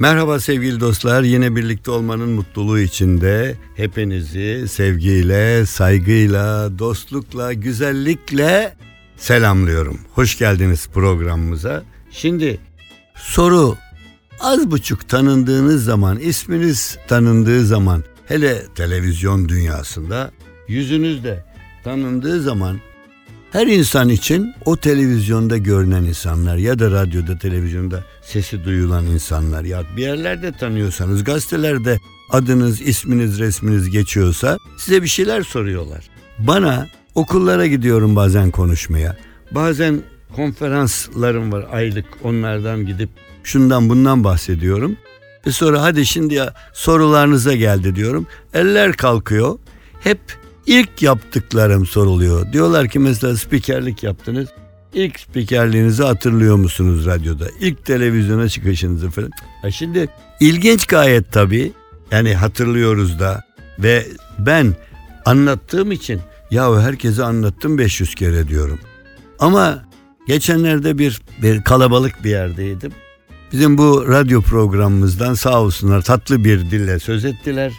Merhaba sevgili dostlar. Yine birlikte olmanın mutluluğu içinde hepinizi sevgiyle, saygıyla, dostlukla, güzellikle selamlıyorum. Hoş geldiniz programımıza. Şimdi soru az buçuk tanındığınız zaman, isminiz tanındığı zaman, hele televizyon dünyasında yüzünüz de tanındığı zaman her insan için o televizyonda görünen insanlar ya da radyoda, televizyonda sesi duyulan insanlar ya bir yerlerde tanıyorsanız gazetelerde adınız, isminiz, resminiz geçiyorsa size bir şeyler soruyorlar. Bana okullara gidiyorum bazen konuşmaya. Bazen konferanslarım var aylık onlardan gidip şundan bundan bahsediyorum. Ve sonra hadi şimdi ya sorularınıza geldi diyorum. Eller kalkıyor. Hep ilk yaptıklarım soruluyor. Diyorlar ki mesela spikerlik yaptınız. İlk spikerliğinizi hatırlıyor musunuz radyoda? İlk televizyona çıkışınızı falan. Ha şimdi ilginç gayet tabii. Yani hatırlıyoruz da ve ben anlattığım için ya herkese anlattım 500 kere diyorum. Ama geçenlerde bir, bir kalabalık bir yerdeydim. Bizim bu radyo programımızdan sağ olsunlar tatlı bir dille söz ettiler.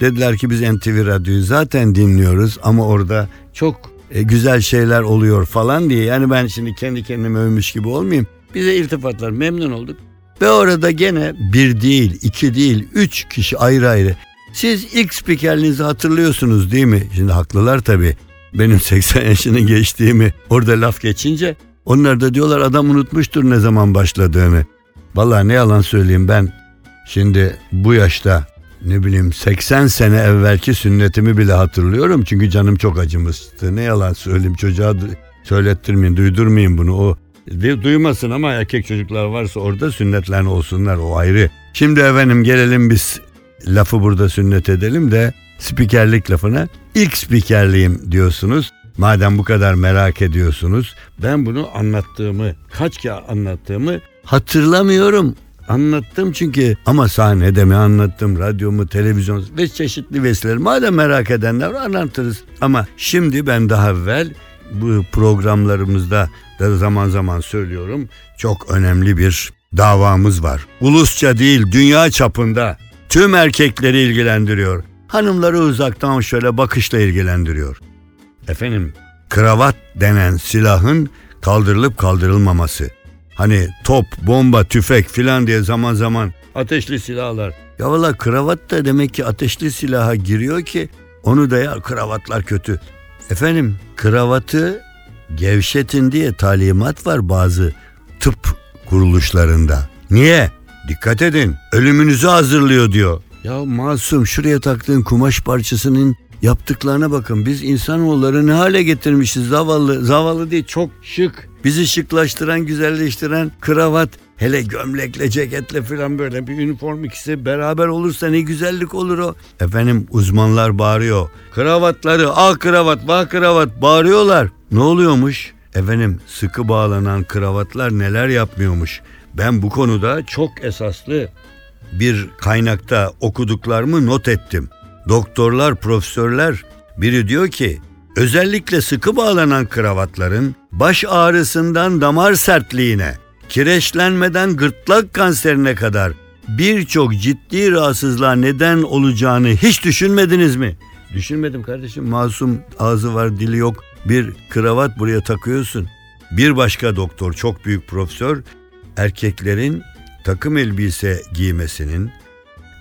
Dediler ki biz NTV Radyo'yu zaten dinliyoruz ama orada çok e, güzel şeyler oluyor falan diye. Yani ben şimdi kendi kendime övmüş gibi olmayayım. Bize iltifatlar memnun olduk. Ve orada gene bir değil, iki değil, üç kişi ayrı ayrı. Siz ilk spikerliğinizi hatırlıyorsunuz değil mi? Şimdi haklılar tabii. Benim 80 yaşını geçtiğimi orada laf geçince onlar da diyorlar adam unutmuştur ne zaman başladığını. Vallahi ne yalan söyleyeyim ben şimdi bu yaşta ne bileyim 80 sene evvelki sünnetimi bile hatırlıyorum. Çünkü canım çok acımıştı. Ne yalan söyleyeyim çocuğa söylettirmeyin, duydurmayın bunu. O duymasın ama erkek çocuklar varsa orada sünnetlen olsunlar o ayrı. Şimdi efendim gelelim biz lafı burada sünnet edelim de spikerlik lafına ilk spikerliğim diyorsunuz. Madem bu kadar merak ediyorsunuz ben bunu anlattığımı kaç kere anlattığımı hatırlamıyorum. Anlattım çünkü ama sahnede mi anlattım, radyo mu, televizyon ve çeşitli vesileler. Madem merak edenler anlatırız. Ama şimdi ben daha evvel bu programlarımızda da zaman zaman söylüyorum çok önemli bir davamız var. Ulusça değil dünya çapında tüm erkekleri ilgilendiriyor. Hanımları uzaktan şöyle bakışla ilgilendiriyor. Efendim kravat denen silahın kaldırılıp kaldırılmaması. Hani top, bomba, tüfek filan diye zaman zaman ateşli silahlar. Ya valla kravat da demek ki ateşli silaha giriyor ki onu da ya kravatlar kötü. Efendim kravatı gevşetin diye talimat var bazı tıp kuruluşlarında. Niye? Dikkat edin ölümünüzü hazırlıyor diyor. Ya masum şuraya taktığın kumaş parçasının yaptıklarına bakın. Biz insanoğulları ne hale getirmişiz zavallı. Zavallı değil çok şık. Bizi şıklaştıran, güzelleştiren kravat. Hele gömlekle, ceketle falan böyle bir üniform ikisi beraber olursa ne güzellik olur o. Efendim uzmanlar bağırıyor. Kravatları, ah kravat, vah kravat bağırıyorlar. Ne oluyormuş? Efendim sıkı bağlanan kravatlar neler yapmıyormuş. Ben bu konuda çok esaslı bir kaynakta okuduklarımı not ettim. Doktorlar, profesörler biri diyor ki özellikle sıkı bağlanan kravatların baş ağrısından damar sertliğine, kireçlenmeden gırtlak kanserine kadar birçok ciddi rahatsızlığa neden olacağını hiç düşünmediniz mi? Düşünmedim kardeşim. Masum ağzı var, dili yok. Bir kravat buraya takıyorsun. Bir başka doktor, çok büyük profesör, erkeklerin takım elbise giymesinin,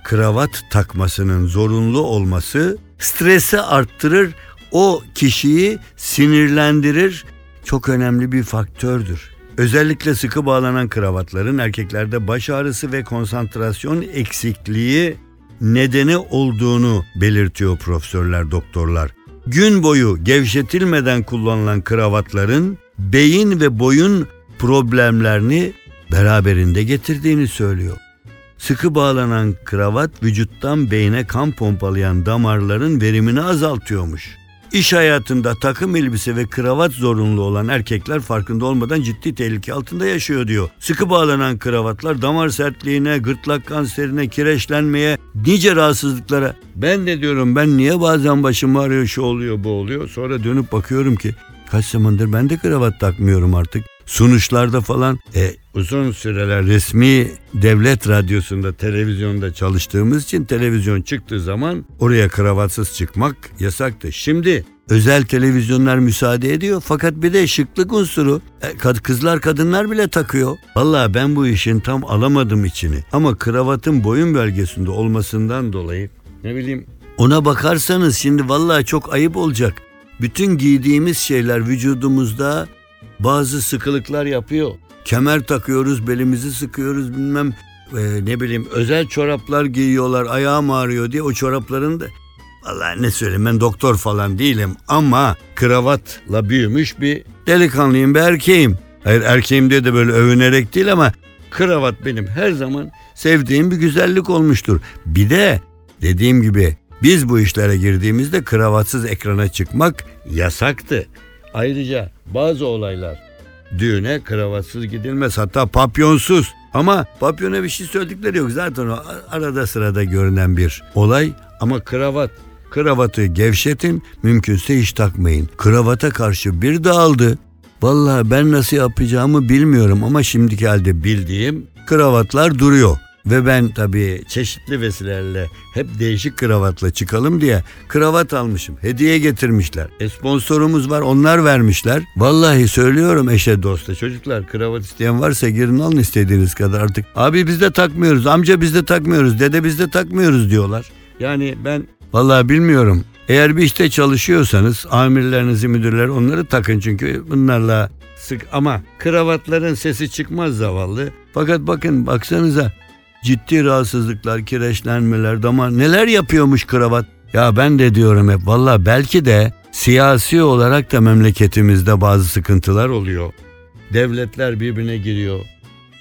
kravat takmasının zorunlu olması stresi arttırır, o kişiyi sinirlendirir. Çok önemli bir faktördür. Özellikle sıkı bağlanan kravatların erkeklerde baş ağrısı ve konsantrasyon eksikliği nedeni olduğunu belirtiyor profesörler, doktorlar. Gün boyu gevşetilmeden kullanılan kravatların beyin ve boyun problemlerini beraberinde getirdiğini söylüyor. Sıkı bağlanan kravat vücuttan beyne kan pompalayan damarların verimini azaltıyormuş. İş hayatında takım elbise ve kravat zorunlu olan erkekler farkında olmadan ciddi tehlike altında yaşıyor diyor. Sıkı bağlanan kravatlar damar sertliğine, gırtlak kanserine, kireçlenmeye, nice rahatsızlıklara. Ben de diyorum ben niye bazen başım ağrıyor, şu oluyor, bu oluyor. Sonra dönüp bakıyorum ki kaç zamandır ben de kravat takmıyorum artık. Sunuşlarda falan e, uzun süreler resmi devlet radyosunda, televizyonda çalıştığımız için televizyon çıktığı zaman oraya kravatsız çıkmak yasaktı. Şimdi özel televizyonlar müsaade ediyor fakat bir de şıklık unsuru. E, Kızlar kadınlar bile takıyor. Vallahi ben bu işin tam alamadım içini. Ama kravatın boyun bölgesinde olmasından dolayı ne bileyim ona bakarsanız şimdi vallahi çok ayıp olacak. Bütün giydiğimiz şeyler vücudumuzda bazı sıkılıklar yapıyor. Kemer takıyoruz, belimizi sıkıyoruz bilmem e, ne bileyim özel çoraplar giyiyorlar ayağım ağrıyor diye o çorapların da Vallahi ne söyleyeyim ben doktor falan değilim ama kravatla büyümüş bir delikanlıyım bir erkeğim. Hayır erkeğim diye de böyle övünerek değil ama kravat benim her zaman sevdiğim bir güzellik olmuştur. Bir de dediğim gibi biz bu işlere girdiğimizde kravatsız ekrana çıkmak yasaktı. Ayrıca bazı olaylar düğüne kravatsız gidilmez hatta papyonsuz. Ama papyona bir şey söyledikleri yok. Zaten o arada sırada görünen bir olay. Ama kravat, kravatı gevşetin mümkünse hiç takmayın. Kravata karşı bir dağıldı. Vallahi ben nasıl yapacağımı bilmiyorum ama şimdiki halde bildiğim kravatlar duruyor. Ve ben tabii çeşitli vesilelerle hep değişik kravatla çıkalım diye kravat almışım. Hediye getirmişler. E sponsorumuz var onlar vermişler. Vallahi söylüyorum eşe dosta çocuklar kravat isteyen varsa girin alın istediğiniz kadar artık. Abi biz de takmıyoruz amca biz de takmıyoruz dede biz de takmıyoruz diyorlar. Yani ben vallahi bilmiyorum. Eğer bir işte çalışıyorsanız amirlerinizi müdürler onları takın çünkü bunlarla sık ama kravatların sesi çıkmaz zavallı. Fakat bakın baksanıza ciddi rahatsızlıklar, kireçlenmeler, damar neler yapıyormuş kravat. Ya ben de diyorum hep valla belki de siyasi olarak da memleketimizde bazı sıkıntılar oluyor. Devletler birbirine giriyor.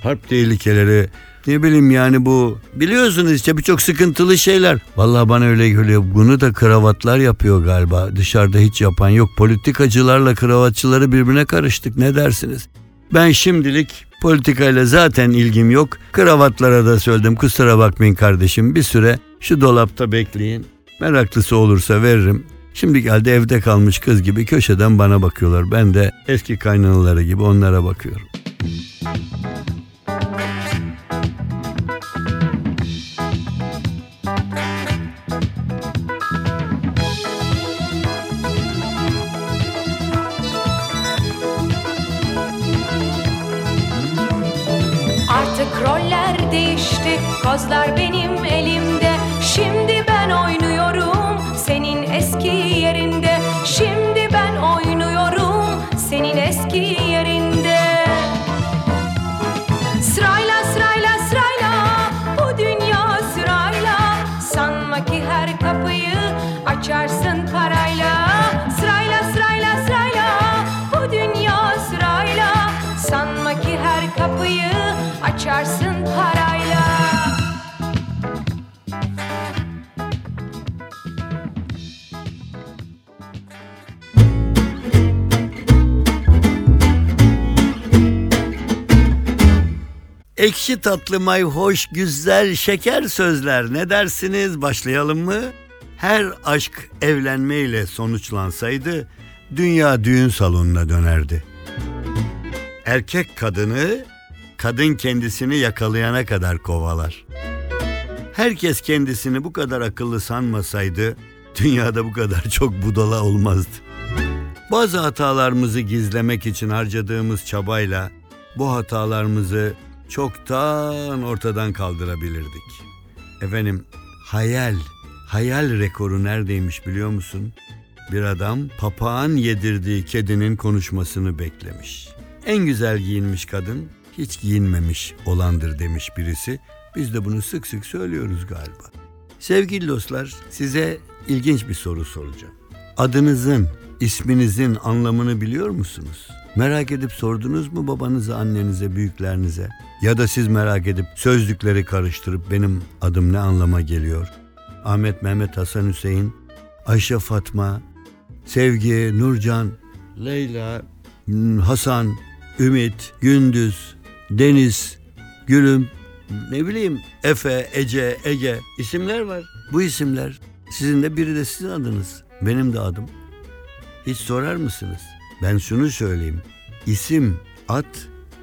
Harp tehlikeleri ne bileyim yani bu biliyorsunuz işte birçok sıkıntılı şeyler. Vallahi bana öyle geliyor. Bunu da kravatlar yapıyor galiba. Dışarıda hiç yapan yok. Politikacılarla kravatçıları birbirine karıştık. Ne dersiniz? Ben şimdilik politikayla zaten ilgim yok. Kravatlara da söyledim kusura bakmayın kardeşim bir süre şu dolapta bekleyin. Meraklısı olursa veririm. Şimdi geldi evde kalmış kız gibi köşeden bana bakıyorlar. Ben de eski kaynanaları gibi onlara bakıyorum. Açarsın parayla. Ekşi tatlı may hoş güzel şeker sözler ne dersiniz başlayalım mı? Her aşk evlenmeyle sonuçlansaydı dünya düğün salonuna dönerdi. Erkek kadını kadın kendisini yakalayana kadar kovalar. Herkes kendisini bu kadar akıllı sanmasaydı dünyada bu kadar çok budala olmazdı. Bazı hatalarımızı gizlemek için harcadığımız çabayla bu hatalarımızı çoktan ortadan kaldırabilirdik. Efendim hayal, hayal rekoru neredeymiş biliyor musun? Bir adam papağan yedirdiği kedinin konuşmasını beklemiş. En güzel giyinmiş kadın hiç giyinmemiş olandır demiş birisi. Biz de bunu sık sık söylüyoruz galiba. Sevgili dostlar size ilginç bir soru soracağım. Adınızın, isminizin anlamını biliyor musunuz? Merak edip sordunuz mu babanıza, annenize, büyüklerinize? Ya da siz merak edip sözlükleri karıştırıp benim adım ne anlama geliyor? Ahmet, Mehmet, Hasan, Hüseyin, Ayşe, Fatma, Sevgi, Nurcan, Leyla, Hasan, Ümit, Gündüz, Deniz, Gülüm, ne bileyim Efe, Ece, Ege isimler var. Bu isimler sizin de biri de sizin adınız. Benim de adım. Hiç sorar mısınız? Ben şunu söyleyeyim. İsim, ad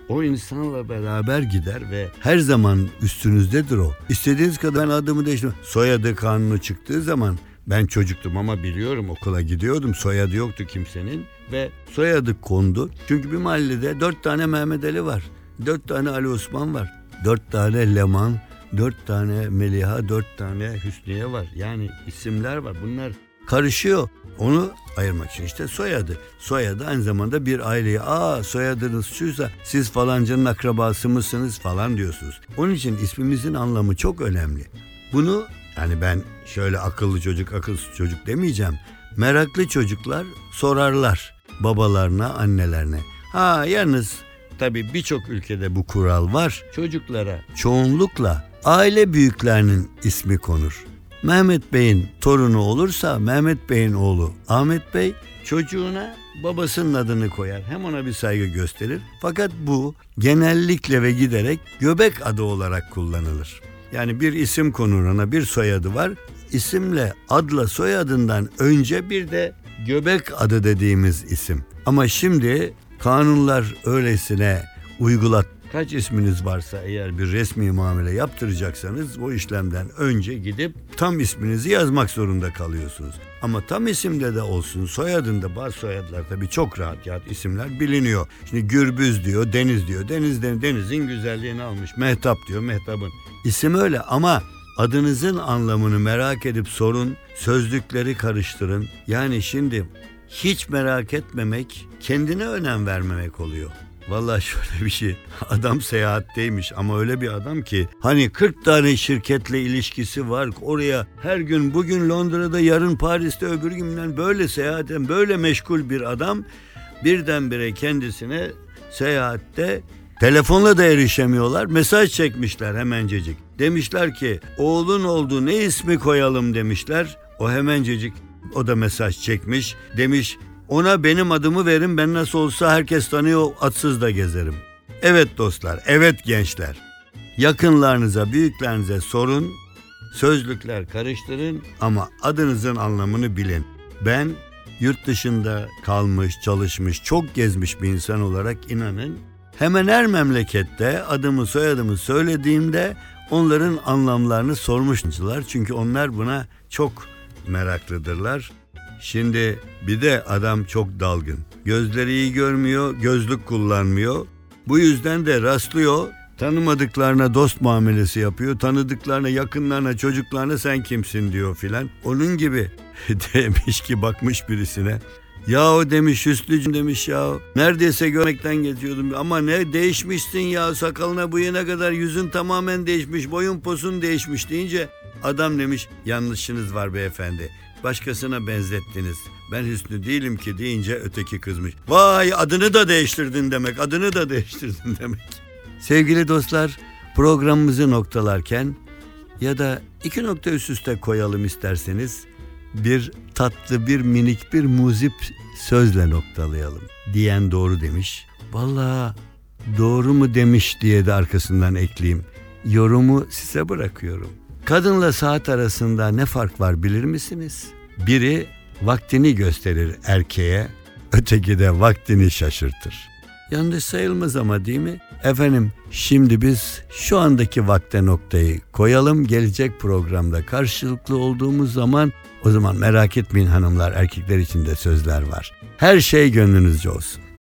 O insanla beraber gider ve her zaman üstünüzdedir o. İstediğiniz kadar ben adımı değiştirdim. Soyadı kanunu çıktığı zaman ben çocuktum ama biliyorum okula gidiyordum. Soyadı yoktu kimsenin ve soyadı kondu. Çünkü bir mahallede dört tane Mehmet Ali var. Dört tane Ali Osman var. Dört tane Leman, dört tane Meliha, dört tane Hüsniye var. Yani isimler var. Bunlar karışıyor. Onu ayırmak için işte soyadı. Soyadı aynı zamanda bir aileye aa soyadınız şuysa siz falancanın akrabası mısınız falan diyorsunuz. Onun için ismimizin anlamı çok önemli. Bunu yani ben şöyle akıllı çocuk akılsız çocuk demeyeceğim. Meraklı çocuklar sorarlar babalarına annelerine. Ha yalnız tabii birçok ülkede bu kural var. Çocuklara çoğunlukla aile büyüklerinin ismi konur. Mehmet Bey'in torunu olursa Mehmet Bey'in oğlu Ahmet Bey çocuğuna babasının adını koyar. Hem ona bir saygı gösterir. Fakat bu genellikle ve giderek göbek adı olarak kullanılır. Yani bir isim konur ona bir soyadı var. İsimle adla soyadından önce bir de göbek adı dediğimiz isim. Ama şimdi kanunlar öylesine uygulat Kaç isminiz varsa eğer bir resmi muamele yaptıracaksanız o işlemden önce gidip tam isminizi yazmak zorunda kalıyorsunuz. Ama tam isimde de olsun soyadında bazı soyadlar tabii çok rahat ya isimler biliniyor. Şimdi Gürbüz diyor, Deniz diyor. Denizden denizin güzelliğini almış. Mehtap diyor, Mehtap'ın. İsim öyle ama adınızın anlamını merak edip sorun, sözlükleri karıştırın. Yani şimdi hiç merak etmemek kendine önem vermemek oluyor. Vallahi şöyle bir şey. Adam seyahatteymiş ama öyle bir adam ki hani 40 tane şirketle ilişkisi var. Oraya her gün bugün Londra'da yarın Paris'te öbür günden böyle seyahaten böyle meşgul bir adam birdenbire kendisine seyahatte telefonla da erişemiyorlar. Mesaj çekmişler hemencecik. Demişler ki oğlun oldu ne ismi koyalım demişler. O hemencecik o da mesaj çekmiş. Demiş ona benim adımı verin ben nasıl olsa herkes tanıyor atsız da gezerim. Evet dostlar, evet gençler. Yakınlarınıza, büyüklerinize sorun, sözlükler karıştırın ama adınızın anlamını bilin. Ben yurt dışında kalmış, çalışmış, çok gezmiş bir insan olarak inanın hemen her memlekette adımı soyadımı söylediğimde onların anlamlarını sormuşlar. Çünkü onlar buna çok meraklıdırlar. Şimdi bir de adam çok dalgın. Gözleri iyi görmüyor, gözlük kullanmıyor. Bu yüzden de rastlıyor. Tanımadıklarına dost muamelesi yapıyor. Tanıdıklarına, yakınlarına, çocuklarına sen kimsin diyor filan. Onun gibi demiş ki bakmış birisine. Ya o demiş Hüsnücüm demiş ya. Neredeyse görmekten geçiyordum ama ne değişmişsin ya sakalına bıyığına kadar yüzün tamamen değişmiş boyun posun değişmiş deyince adam demiş yanlışınız var beyefendi. Başkasına benzettiniz. Ben Hüsnü değilim ki deyince öteki kızmış. Vay adını da değiştirdin demek adını da değiştirdin demek. Sevgili dostlar programımızı noktalarken ya da iki nokta üst üste koyalım isterseniz bir tatlı bir minik bir muzip sözle noktalayalım diyen doğru demiş. Vallahi doğru mu demiş diye de arkasından ekleyeyim. Yorumu size bırakıyorum. Kadınla saat arasında ne fark var bilir misiniz? Biri vaktini gösterir erkeğe, öteki de vaktini şaşırtır. Yanlış sayılmaz ama değil mi? Efendim şimdi biz şu andaki vakte noktayı koyalım. Gelecek programda karşılıklı olduğumuz zaman o zaman merak etmeyin hanımlar erkekler için de sözler var. Her şey gönlünüzce olsun.